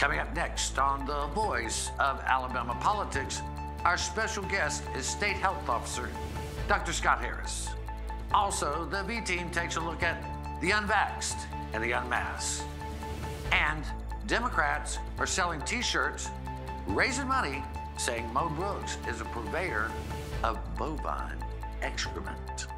Coming up next on The Voice of Alabama Politics, our special guest is State Health Officer Dr. Scott Harris. Also, the V team takes a look at the unvaxxed and the unmasked. And Democrats are selling t shirts, raising money, saying Mo Brooks is a purveyor of bovine excrement.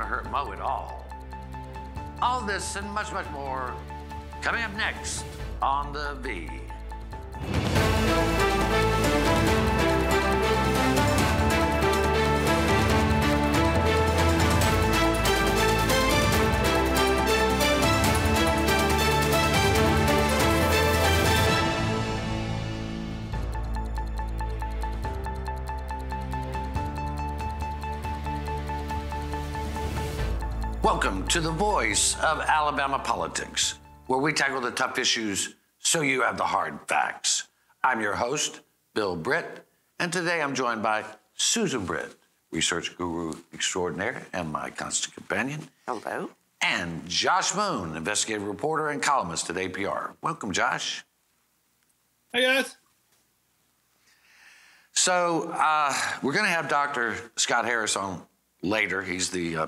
Going to hurt Mo at all. All this and much, much more coming up next on the V. Welcome to the voice of Alabama politics, where we tackle the tough issues so you have the hard facts. I'm your host, Bill Britt, and today I'm joined by Susan Britt, research guru extraordinaire and my constant companion. Hello. And Josh Moon, investigative reporter and columnist at APR. Welcome, Josh. Hey, guys. So uh, we're going to have Dr. Scott Harris on later. He's the uh,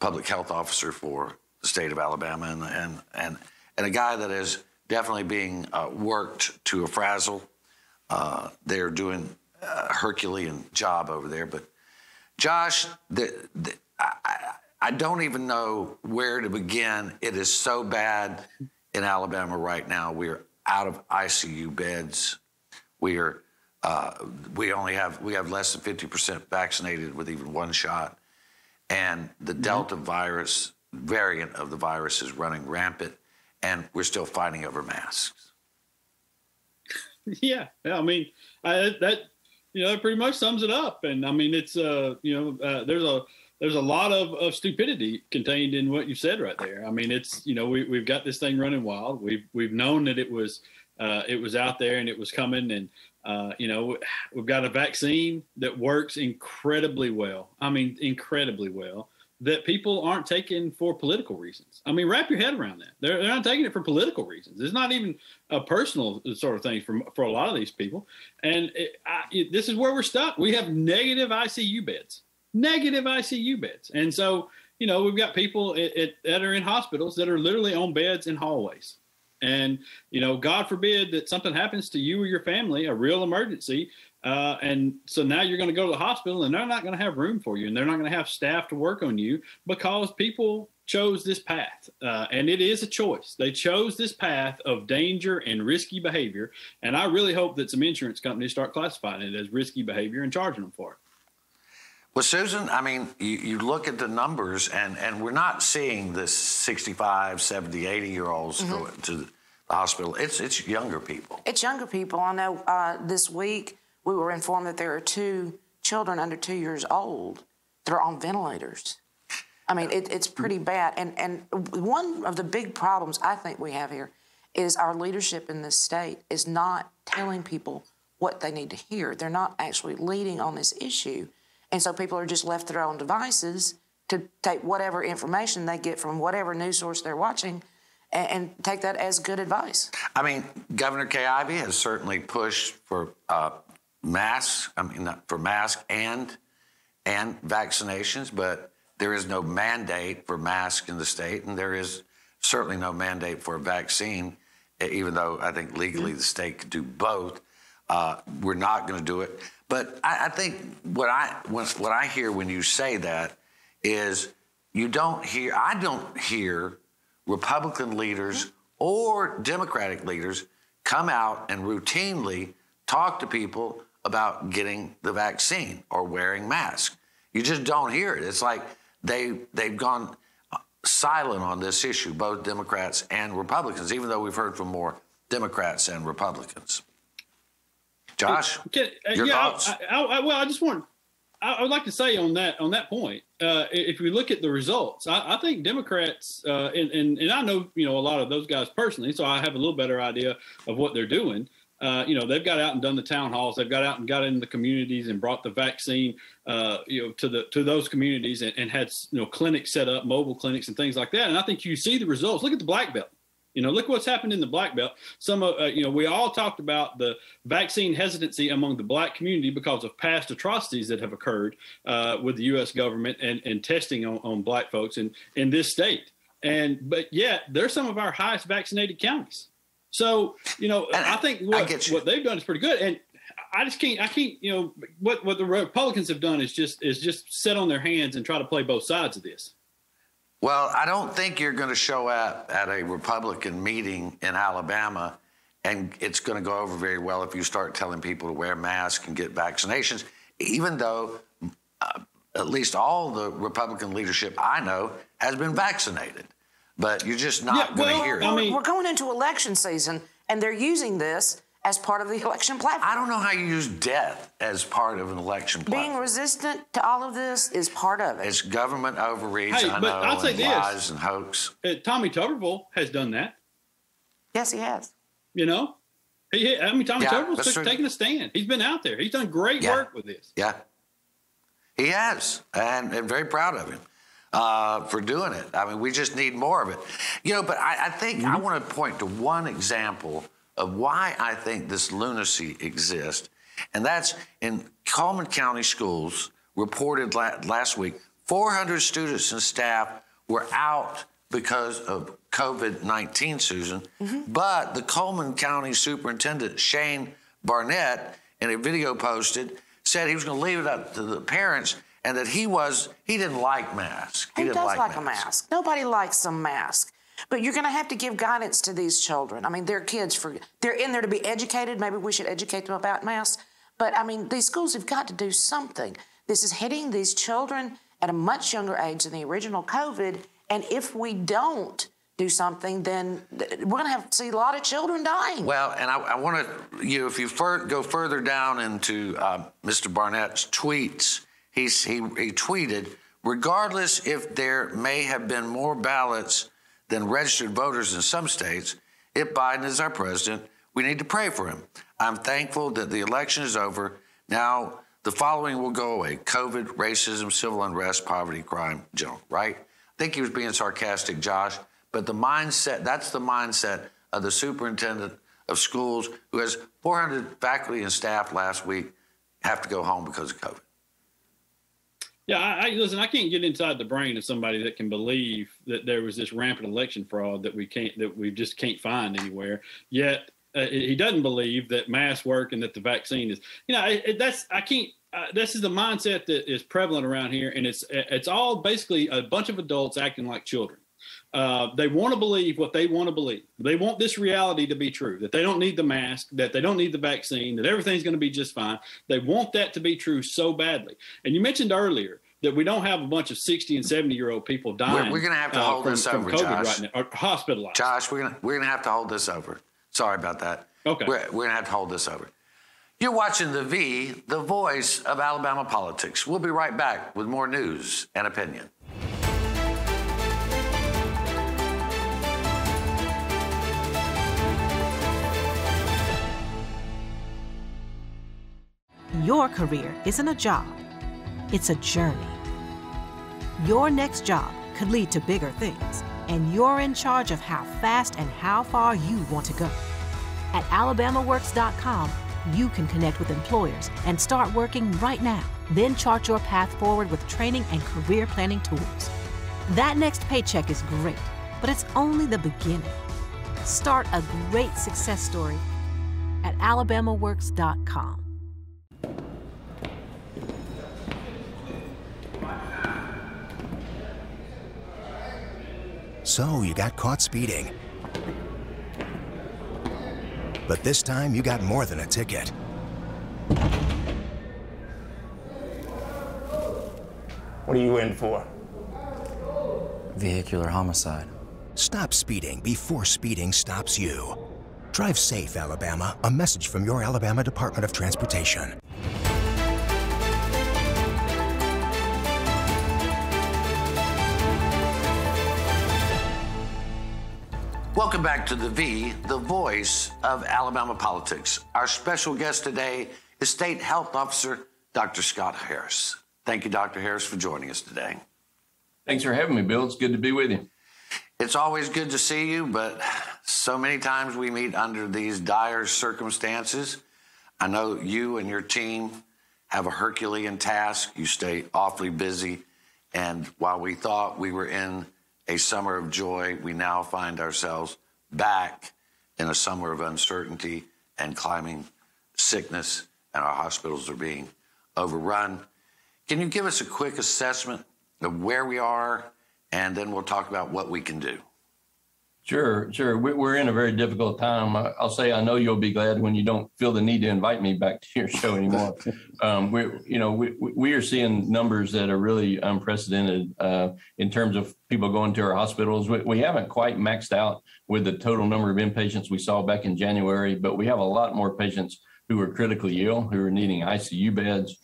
public health officer for the state of Alabama and and and, and a guy that is definitely being uh, worked to a frazzle. Uh, they're doing a Herculean job over there. But Josh, the, the, I, I don't even know where to begin. It is so bad in Alabama right now. We're out of ICU beds. We are. Uh, we only have we have less than fifty percent vaccinated with even one shot and the mm-hmm. Delta virus variant of the virus is running rampant, and we're still fighting over masks. Yeah, I mean I, that you know that pretty much sums it up. And I mean it's uh you know uh, there's a there's a lot of, of stupidity contained in what you said right there. I mean it's you know we we've got this thing running wild. We've we've known that it was uh, it was out there and it was coming and uh, you know, we've got a vaccine that works incredibly well. I mean, incredibly well. That people aren't taking for political reasons. I mean, wrap your head around that. They're, they're not taking it for political reasons. It's not even a personal sort of thing for for a lot of these people. And it, I, it, this is where we're stuck. We have negative ICU beds, negative ICU beds, and so you know we've got people that are in hospitals that are literally on beds in hallways and, you know, God forbid that something happens to you or your family, a real emergency. Uh, and so now you're going to go to the hospital and they're not going to have room for you and they're not going to have staff to work on you because people chose this path. Uh, and it is a choice. They chose this path of danger and risky behavior. And I really hope that some insurance companies start classifying it as risky behavior and charging them for it. Well, Susan, I mean, you, you, look at the numbers, and, and we're not seeing this 65, 70, 80 year olds mm-hmm. go to the hospital. It's, it's younger people. It's younger people. I know uh, this week we were informed that there are two children under two years old that are on ventilators. I mean, it, it's pretty bad. And, and one of the big problems I think we have here is our leadership in this state is not telling people what they need to hear. They're not actually leading on this issue. And so people are just left to their own devices to take whatever information they get from whatever news source they're watching and, and take that as good advice. I mean, Governor Kay Ivey has certainly pushed for uh, masks. I mean, for masks and and vaccinations, but there is no mandate for masks in the state, and there is certainly no mandate for a vaccine. Even though I think legally the state could do both, uh, we're not going to do it. But I, I think what I what I hear when you say that is you don't hear. I don't hear Republican leaders or Democratic leaders come out and routinely talk to people about getting the vaccine or wearing masks. You just don't hear it. It's like they they've gone silent on this issue, both Democrats and Republicans, even though we've heard from more Democrats and Republicans. Josh, Can, uh, your yeah, thoughts? I, I, I, well, I just want I would like to say on that on that point, uh, if we look at the results, I, I think Democrats uh, and, and, and I know you know a lot of those guys personally, so I have a little better idea of what they're doing. uh, you know, they've got out and done the town halls. They've got out and got in the communities and brought the vaccine, uh, you know, to the to those communities and, and had you know clinics set up, mobile clinics and things like that. And I think you see the results. Look at the black belt. You know, look what's happened in the black belt. Some of, uh, you know, we all talked about the vaccine hesitancy among the black community because of past atrocities that have occurred uh, with the U.S. government and, and testing on, on black folks in, in this state. And, but yet, they're some of our highest vaccinated counties. So, you know, And I think what, you. what they've done is pretty good. And I just can't, I can't, you know, what, what the Republicans have done is just, is just sit on their hands and try to play both sides of this. Well, I don't think you're going to show up at a Republican meeting in Alabama and it's going to go over very well if you start telling people to wear masks and get vaccinations, even though uh, at least all the Republican leadership I know has been vaccinated. But you're just not Yeah, going to well, hear it. I mean- we're going into election season, and they're using this as part of the election platform. I don't know how you use death as part of an election platform. Being resistant to all of this is part of it. It's government overreach, Hey, I but know, I'll say and this. lies and hoax. Uh, Tommy Tuberville has done that. yes, he has. You know, he, I mean, Tommy Yeah, Tuberville's that's took, taking a stand. He's been out there. He's done great Yeah. work with this. Yeah, he has, and, and very proud of him uh, for doing it. I mean, we just need more of it, you know. But I, I think I want to point to one example of why I think this lunacy exists, and that's in Cullman County schools. Reported la- last week, 400 students and staff were out because of COVID 19, Susan. Mm-hmm. But the Cullman County Superintendent, Shane Barnette, in a video posted, said he was going to leave it up to the parents and that he was, he didn't like masks. He didn't does like, like a mask? Nobody likes a mask. But you're going to have to give guidance to these children. I mean, they're kids for they're in there to be educated. Maybe we should educate them about masks. But I mean, these schools have got to do something. This is hitting these children at a much younger age than the original COVID. And if we don't do something, then we're going to have to see a lot of children dying. Well, and I, I want to, you know, if you fur- go further down into uh, Mr. Barnette's tweets, he's, he, he tweeted, regardless if there may have been more ballots than registered voters in some states, if Biden is our president, we need to pray for him. I'm thankful that the election is over. Now, the following will go away COVID, racism, civil unrest, poverty, crime, general, right? I think he was being sarcastic, Josh, but the mindset, that's the mindset of the superintendent of schools who has 400 faculty and staff last week have to go home because of COVID. Yeah, I, I listen. I can't get inside the brain of somebody that can believe that there was this rampant election fraud that we can't, that we just can't find anywhere. Yet uh, he doesn't believe that masks work and that the vaccine is. You know, it, it- that's I can't. Uh, this is the mindset that is prevalent around here, and it's it's all basically a bunch of adults acting like children. Uh, they want to believe what they want to believe. They want this reality to be true that they don't need the mask, that they don't need the vaccine, that everything's going to be just fine. They want that to be true so badly. And you mentioned earlier that we don't have a bunch of 60 and 70 year old people dying. we're gonna have to uh, hold from, this over, COVID Josh. right now, or hospitalized. Josh, we're gonna we're gonna have to hold this over. Sorry about that. Okay. We're, we're gonna have to hold this over. You're watching the V, the voice of Alabama politics. We'll be right back with more news and opinion. Your career isn't a job, it's a journey. Your next job could lead to bigger things, and you're in charge of how fast and how far you want to go. At alabamaworks.com, you can connect with employers and start working right now. Then chart your path forward with training and career planning tools. That next paycheck is great, but it's only the beginning. Start a great success story at alabamaworks.com. So you got caught speeding. But this time you got more than a ticket. What are you in for? Vehicular homicide. Stop speeding before speeding stops you. Drive safe, Alabama. A message from your Alabama Department of Transportation. Welcome back to the V, the voice of Alabama politics. Our special guest today is State Health Officer Dr. Scott Harris. Thank you, Dr. Harris, for joining us today. Thanks for having me, Bill. It's good to be with you. It's always good to see you, but so many times we meet under these dire circumstances. I know you and your team have a Herculean task. You stay awfully busy. And while we thought we were in a summer of joy, we now find ourselves back in a summer of uncertainty and climbing sickness, and our hospitals are being overrun. Can you give us a quick assessment of where we are, and then we'll talk about what we can do? Sure, sure. We- We're in a very difficult time. I'll say I know you'll be glad when you don't feel the need to invite me back to your show anymore. um, we, you know, we, we are seeing numbers that are really unprecedented uh, in terms of people going to our hospitals. We, we haven't quite maxed out with the total number of inpatients we saw back in January, but we have a lot more patients who are critically ill, who are needing ICU beds.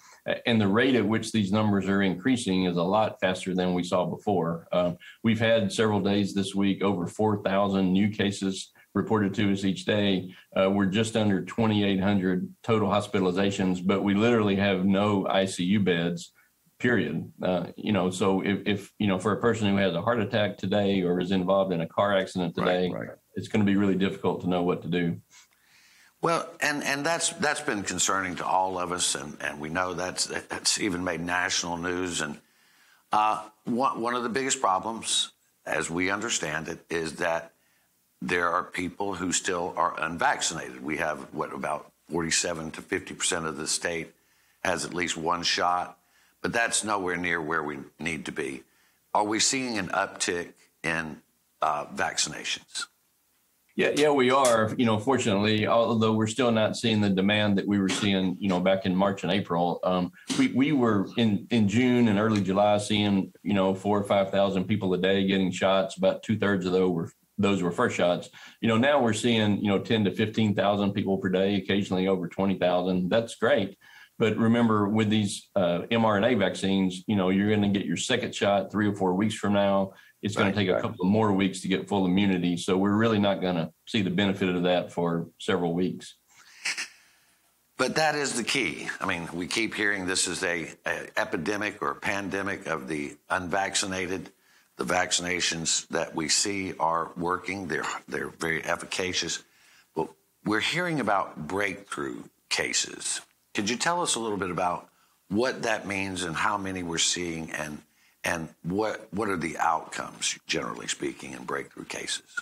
And the rate at which these numbers are increasing is a lot faster than we saw before. Um, we've had several days this week over 4,000 new cases reported to us each day. Uh, we're just under 2,800 total hospitalizations, but we literally have no ICU beds. Period. Uh, you know, so if, if you know, for a person who has a heart attack today or is involved in a car accident today, right. it's going to be really difficult to know what to do. Well, and, and that's that's been concerning to all of us, and, and we know that's that's even made national news. And uh, one one of the biggest problems, as we understand it, is that there are people who still are unvaccinated. We have what about forty-seven to fifty percent of the state has at least one shot, but that's nowhere near where we need to be. Are we seeing an uptick in uh, vaccinations? Yeah, yeah, we are. You know, fortunately, although we're still not seeing the demand that we were seeing, you know, back in March and April. Um, we we were in in June and early July seeing, you know, four or five thousand people a day getting shots. About two thirds of those were those were first shots. You know, now we're seeing, you know, ten to fifteen thousand people per day, occasionally over twenty thousand. That's great. But remember, with these uh, mRNA vaccines, you know, you're going to get your second shot three or four weeks from now. It's going Right, to take a couple of more weeks to get full immunity. So we're really not going to see the benefit of that for several weeks. But that is the key. I mean, we keep hearing this is a, a epidemic or a pandemic of the unvaccinated. The vaccinations that we see are working. They're they're very efficacious. But we're hearing about breakthrough cases. Could you tell us a little bit about what that means and how many we're seeing and and what what are the outcomes generally speaking in breakthrough cases?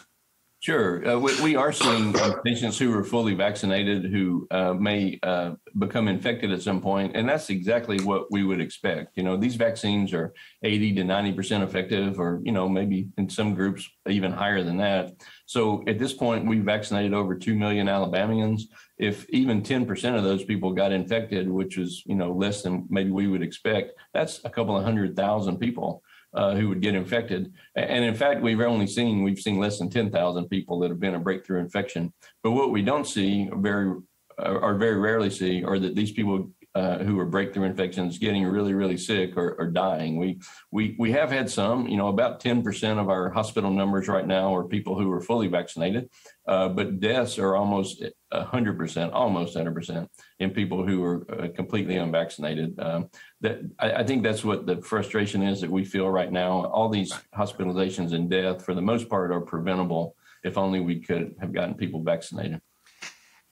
Sure. Uh, we, we are seeing uh, patients who are fully vaccinated who uh, may uh, become infected at some point, and that's exactly what we would expect. You know, these vaccines are 80 to 90% effective, or, you know, maybe in some groups even higher than that. So at this point, we've vaccinated over 2 million Alabamians. If even 10% of those people got infected, which is, you know, less than maybe we would expect, that's a couple of hundred thousand people uh, who would get infected. And in fact, we've only seen we've seen less than ten thousand people that have been a breakthrough infection. But what we don't see very uh, or very rarely see are that these people uh, who are breakthrough infections getting really really sick or, or dying. We we we have had some. You know, about ten percent of our hospital numbers right now are people who are fully vaccinated, uh, but deaths are almost hundred percent, almost hundred percent in people who are uh, completely unvaccinated. Um, that I, I think that's what the frustration is that we feel right now. All these hospitalizations and death, for the most part, are preventable if only we could have gotten people vaccinated.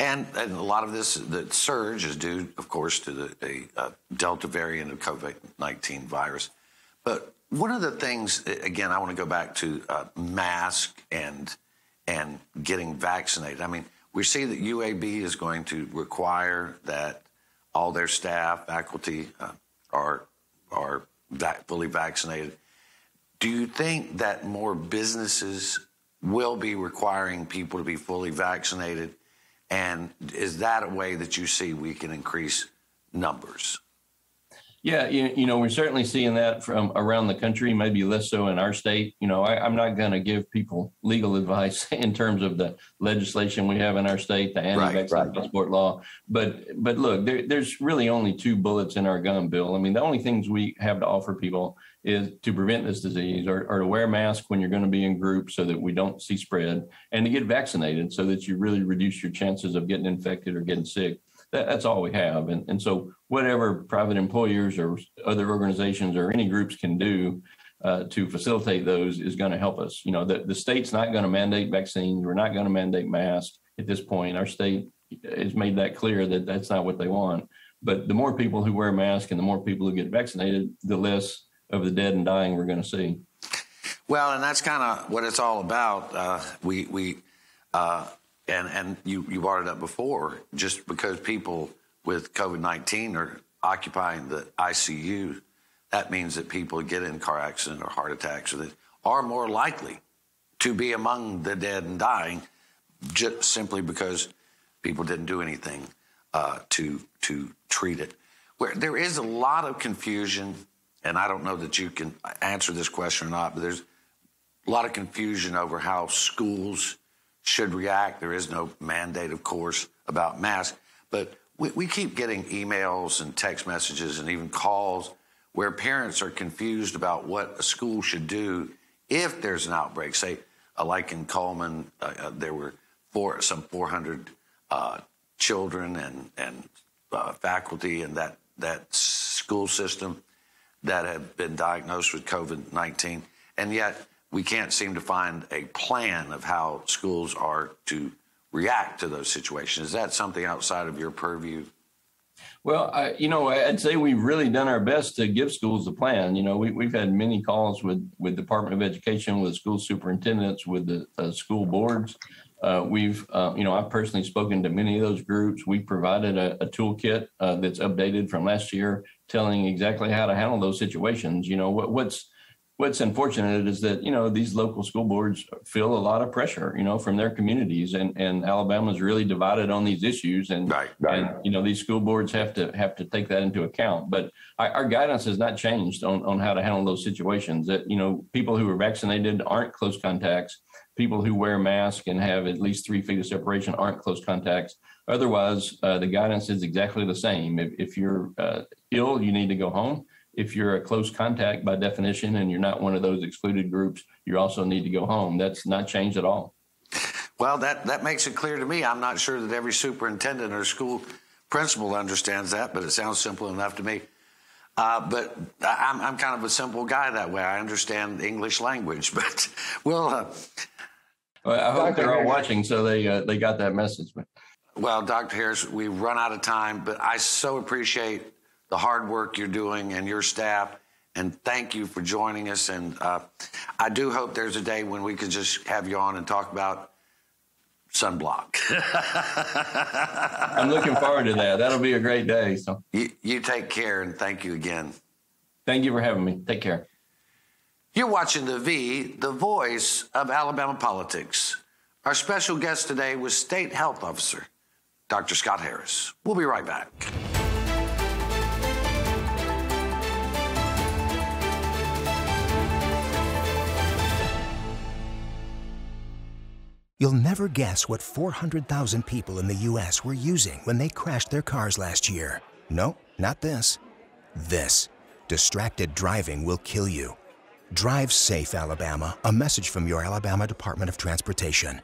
And, and a lot of this, the surge is due, of course, to the a, uh Delta variant of COVID 19 virus. But one of the things, again, I want to go back to uh, mask and, and getting vaccinated. I mean, we see that UAB is going to require that all their staff, faculty uh, are, are fully vaccinated. Do you think that more businesses will be requiring people to be fully vaccinated? And is that a way that you see we can increase numbers? Yeah, you, you know, we're certainly seeing that from around the country, maybe less so in our state. You know, I, I'm not going to give people legal advice in terms of the legislation we have in our state, the anti-vaccine passport law. But but look, there, there's really only two bullets in our gun, Bill. I mean, the only things we have to offer people is to prevent this disease or, or to wear a mask when you're going to be in groups so that we don't see spread and to get vaccinated so that you really reduce your chances of getting infected or getting sick. That, that's all we have. And, and so whatever private employers or other organizations or any groups can do uh, to facilitate those is going to help us. You know, the, the state's not going to mandate vaccines. We're not going to mandate masks at this point. Our state has made that clear that that's not what they want. But the more people who wear masks and the more people who get vaccinated, the less of the dead and dying we're going to see. Well, and that's kind of what it's all about. Uh, we we uh, and and you you brought it up before. Just because people with COVID nineteen are occupying the ICU, that means that people get in car accident or heart attacks or that are more likely to be among the dead and dying, just simply because people didn't do anything uh, to to treat it. Where there is a lot of confusion and I don't know that you can answer this question or not, but there's a lot of confusion over how schools should react. There is no mandate, of course, about masks, but we, we keep getting emails and text messages and even calls where parents are confused about what a school should do if there's an outbreak. Say, uh, like in Cullman, uh, uh, there were four, some 400 uh, children and, and uh, faculty in that, that school system that have been diagnosed with COVID 19. And yet, we can't seem to find a plan of how schools are to react to those situations. Is that something outside of your purview? Well, I, you know, I'd say we've really done our best to give schools a plan. You know, we, we've had many calls with with Department of Education, with school superintendents, with the uh, school boards. Uh, we've, uh, you know, I've personally spoken to many of those groups. We provided a, a toolkit uh, that's updated from last year, telling exactly how to handle those situations. You know, what, what's what's unfortunate is that you know these local school boards feel a lot of pressure, you know, from their communities, and and Alabama's really divided on these issues, and right, right. and you know these school boards have to have to take that into account. But our, our guidance has not changed on on how to handle those situations. That you know people who are vaccinated aren't close contacts people who wear masks and have at least three feet of separation aren't close contacts. Otherwise, uh, the guidance is exactly the same. If, if you're uh, ill, you need to go home. If you're a close contact by definition and you're not one of those excluded groups, you also need to go home. That's not changed at all. Well, that, that makes it clear to me. I'm not sure that every superintendent or school principal understands that, but it sounds simple enough to me. Uh, but I'm, I'm kind of a simple guy that way. I understand English language, but we'll uh, well, I hope Dr. they're all watching, so they uh, they got that message. Well, Dr. Harris, we've run out of time, but I so appreciate the hard work you're doing and your staff, and thank you for joining us. And uh, I do hope there's a day when we can just have you on and talk about sunblock. I'm looking forward to that. That'll be a great day. So you, you take care, and thank you again. Thank you for having me. Take care. You're watching The V, the voice of Alabama politics. Our special guest today was State Health Officer Dr. Scott Harris. We'll be right back. You'll never guess what 400,000 people in the U.S. were using when they crashed their cars last year. No, not this. This. Distracted driving will kill you. Drive safe, Alabama. A message from your Alabama Department of Transportation.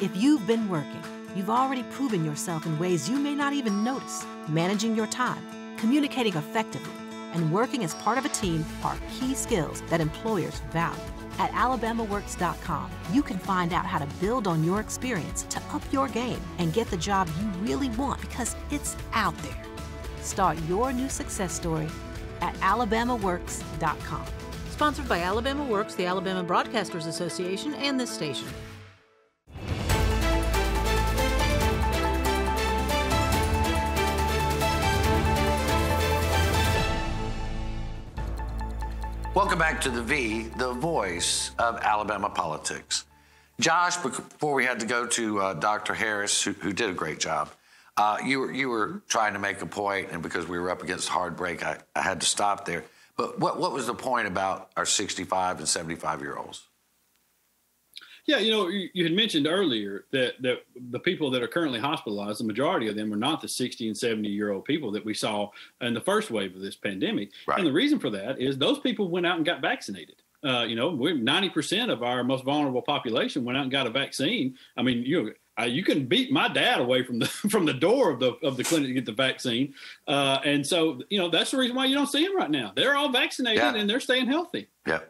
If you've been working, you've already proven yourself in ways you may not even notice. Managing your time, communicating effectively, and working as part of a team are key skills that employers value. At alabamaworks.com, you can find out how to build on your experience to up your game and get the job you really want because it's out there. Start your new success story at alabamaworks.com. Sponsored by Alabama Works, the Alabama Broadcasters Association, and this station. Welcome back to the V, the voice of Alabama politics. Josh, before we had to go to uh, Dr. Harris, who, who, did a great job, uh, you were you were trying to make a point, and because we were up against hard break, I, I had to stop there. But what, what was the point about our 65 and 75 year olds? Yeah, you know, you, you had mentioned earlier that, that the people that are currently hospitalized, the majority of them are not the 60 and 70 year old people that we saw in the first wave of this pandemic. Right. And the reason for that is those people went out and got vaccinated. Uh, you know, we're 90% of our most vulnerable population went out and got a vaccine. I mean, you uh, you can beat my dad away from the from the door of the of the clinic to get the vaccine, uh, and so you know that's the reason why you don't see them right now. They're all vaccinated Yeah. and they're staying healthy. Yeah.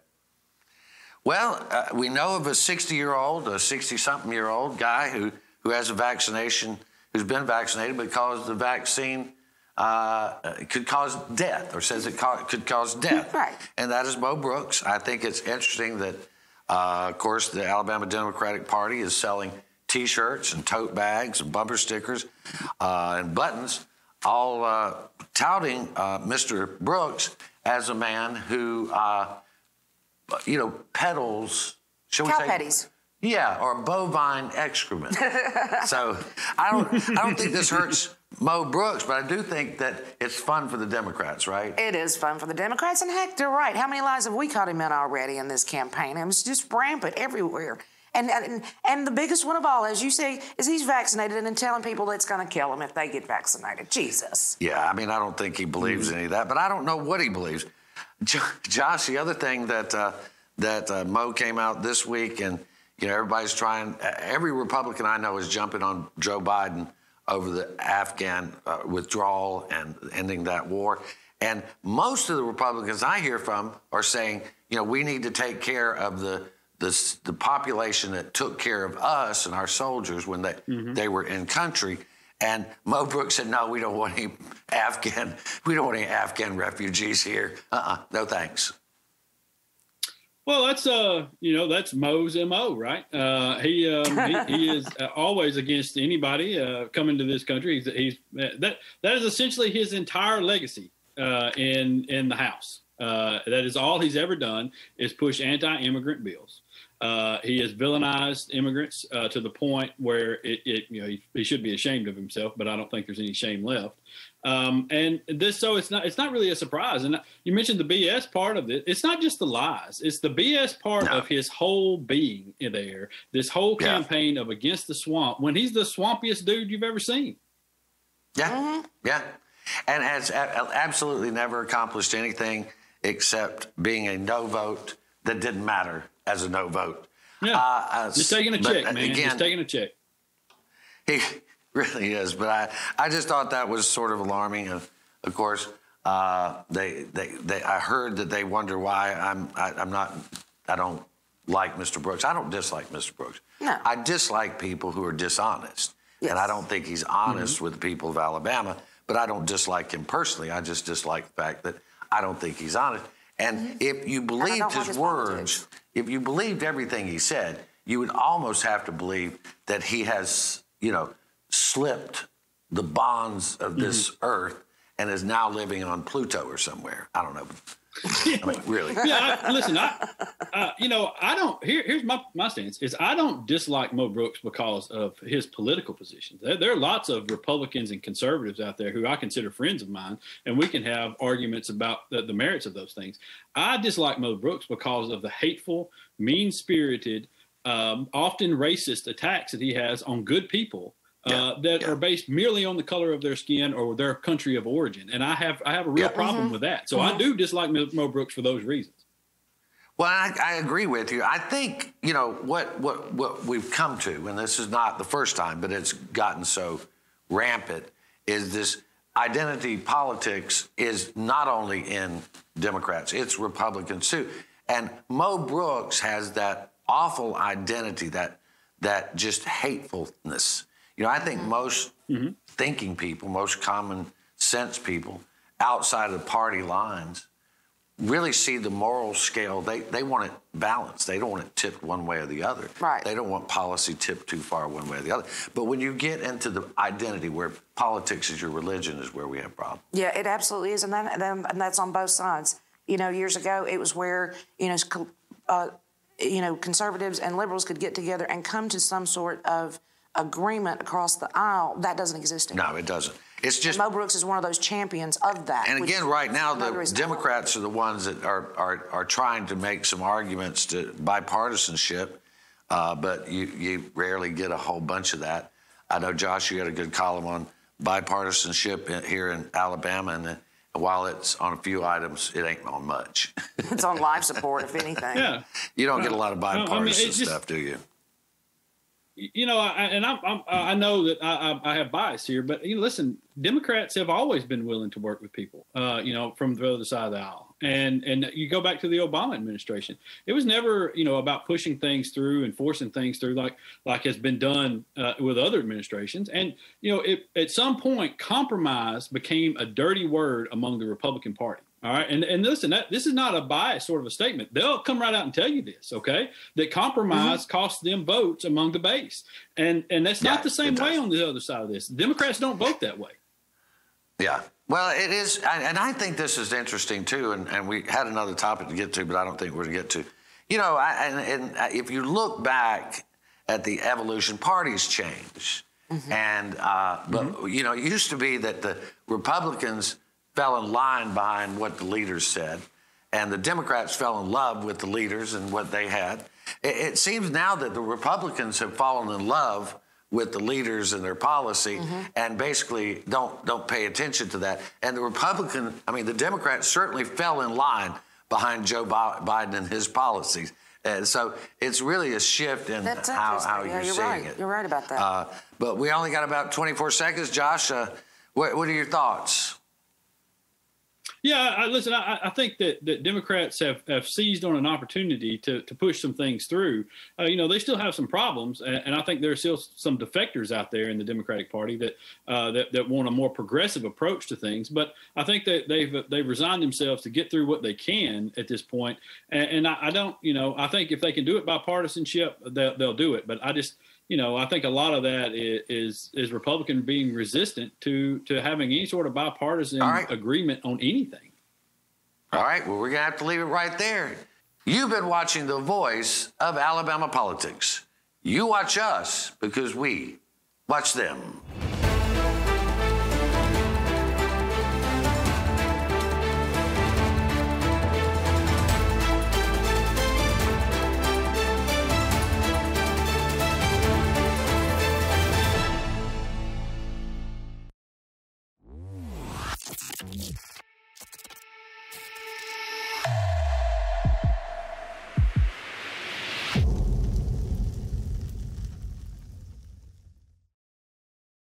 Well, uh, we know of a 60 year old, a 60 something year old guy who, who has a vaccination, who's been vaccinated because the vaccine uh, uh, could cause death or says it ca- could cause death. Right. And that is Mo Brooks. I think it's interesting that, uh, of course, the Alabama Democratic Party is selling t shirts and tote bags and bumper stickers uh, and buttons, all uh, touting uh, Mr. Brooks as a man who. Uh, you know, peddles. Shall we Cow say? patties. Yeah, or bovine excrement. so I don't, I don't think this hurts Mo Brooks, but I do think that it's fun for the Democrats, right? It is fun for the Democrats, and heck, they're right. How many lies have we caught him in already in this campaign? It was just rampant everywhere. And, and and the biggest one of all, as you say, is he's vaccinated and then telling people it's going to kill him if they get vaccinated. Jesus. Yeah, I mean, I don't think he believes any of that, but I don't know what he believes. Josh, the other thing that uh, that uh, Mo came out this week, and you know, everybody's trying. Every Republican I know is jumping on Joe Biden over the Afghan uh, withdrawal and ending that war. And most of the Republicans I hear from are saying, you know, we need to take care of the the, the population that took care of us and our soldiers when they they were in country. And Mo Brooks said, "No, we don't want any Afghan. We don't want any Afghan refugees here. Uh-uh, no thanks." Well, that's uh, you know, that's Mo's mo, right? Uh, he, um, he he is uh, always against anybody uh, coming to this country. He's, he's that that is essentially his entire legacy uh, in in the House. Uh, that is all he's ever done is push anti-immigrant bills. Uh, he has villainized immigrants uh, to the point where it, it you know, he, he should be ashamed of himself, but I don't think there's any shame left. Um, and this, so it's not, it's not really a surprise. And you mentioned the BS part of it. It's not just the lies; it's the BS part No. of his whole being in there. This whole Yeah. campaign of against the swamp when he's the swampiest dude you've ever seen. Yeah, yeah, and has a- absolutely never accomplished anything except being a no vote that didn't matter as a no vote. Yeah, Uh, uh, just taking a check, uh, man. Again, just taking a check. He really is, but I, I just thought that was sort of alarming. Of, of course, uh, they, they, they, I heard that they wonder why I'm, I, I'm not, I don't like Mr. Brooks. I don't dislike Mr. Brooks. No. I dislike people who are dishonest, and I don't think he's honest with the people of Alabama. But I don't dislike him personally. I just dislike the fact that I don't think he's honest. And if you believed his words, politics. if you believed everything he said, you would almost have to believe that he has, you know, slipped the bonds of this earth and is now living on Pluto or somewhere. I don't know. I mean, really. yeah, I, listen, I, uh, you know, I don't. Here, here's my my stance: is I don't dislike Mo Brooks because of his political positions. There, there are lots of Republicans and conservatives out there who I consider friends of mine, and we can have arguments about the, the merits of those things. I dislike Mo Brooks because of the hateful, mean-spirited, um, often racist attacks that he has on good people. Uh, that yeah. are based merely on the color of their skin or their country of origin, and I have I have a real Yeah. problem with that. So I do dislike Mo Mo Brooks for those reasons. Well, I, I agree with you. I think you know what what what we've come to, and this is not the first time, but it's gotten so rampant. Is this identity politics is not only in Democrats, it's Republicans too. And Mo Brooks has that awful identity, that that just hatefulness. You know, I think most thinking people, most common sense people outside of the party lines really see the moral scale. They they want it balanced. They don't want it tipped one way or the other. Right. They don't want policy tipped too far one way or the other. But when you get into the identity where politics is your religion, is where we have problems. Yeah, it absolutely is, and that, and then- and that's on both sides. You know, years ago, it was where you know, uh, you know, conservatives and liberals could get together and come to some sort of agreement across the aisle. That doesn't exist anymore. No, it doesn't. It's just Mo Brooks is one of those champions of that. And again, right now, the Democrats are the ones that are, are, are trying to make some arguments to bipartisanship. uh, but you, you rarely get a whole bunch of that. I know, Josh, you had a good column on bipartisanship in, here in Alabama, and it, while it's on a few items, it ain't on much. It's on life support, if anything. Yeah. you don't get a lot of I mean, bipartisan just- stuff, do you? You know, I, and I'm, I'm, I know that I, I have bias here, but you know, listen, Democrats have always been willing to work with people, uh, you know, from the other side of the aisle. And and you go back to the Obama administration, it was never, you know, about pushing things through and forcing things through like like has been done uh, with other administrations. And you know, it, at some point, compromise became a dirty word among the Republican Party. All right, and and listen, that this is not a bias sort of a statement. They'll come right out and tell you this, okay? That compromise mm-hmm. costs them votes among the base, and and that's Yeah, not the same way on the other side of this. Democrats don't vote that way. Yeah. Well, it is, and and I think this is interesting too. And, and we had another topic to get to, but I don't think we're going to get to. You know, I, and, and if you look back at the evolution, parties change, mm-hmm. and uh, but mm-hmm. you know, it used to be that the Republicans fell in line behind what the leaders said, and the Democrats fell in love with the leaders and what they had. It, it seems now that the Republicans have fallen in love with the leaders and their policy and basically don't don't pay attention to that. And the Republican, I mean, the Democrats certainly fell in line behind Joe Bi- Biden and his policies. And so it's really a shift in That's how, how Yeah, you're, you're seeing right. it. You're right about that. Uh, but we only got about 24 seconds. Josh, uh, what, what are your thoughts? Yeah, I, listen. I, I think that, that Democrats have, have seized on an opportunity to, to push some things through. Uh, you know, they still have some problems, and, and I think there are still some defectors out there in the Democratic Party that, uh, that that want a more progressive approach to things. But I think that they've they've resigned themselves to get through what they can at this point. And, and I, I don't, you know, I think if they can do it by partisanship, they'll, they'll do it. But I just you know, I think a lot of that is is, is Republican being resistant to to having any sort of bipartisan right. agreement on anything. All right, well, we're to have to leave it right there. You've been watching the voice of Alabama politics. You watch us because we watch them.